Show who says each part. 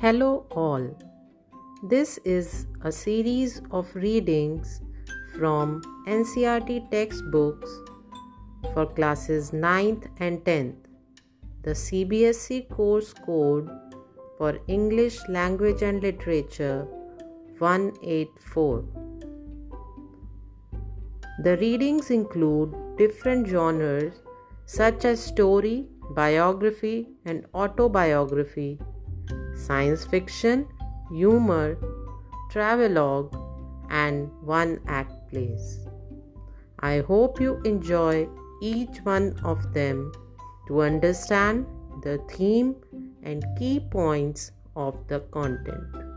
Speaker 1: Hello, all. This is a series of readings from NCERT textbooks for classes 9th and 10th. The CBSE course code for English Language and Literature 184. The readings include different genres such as story, biography, and autobiography science fiction, humor, travelogue, and one act plays. I hope you enjoy each one of them to understand the theme and key points of the content.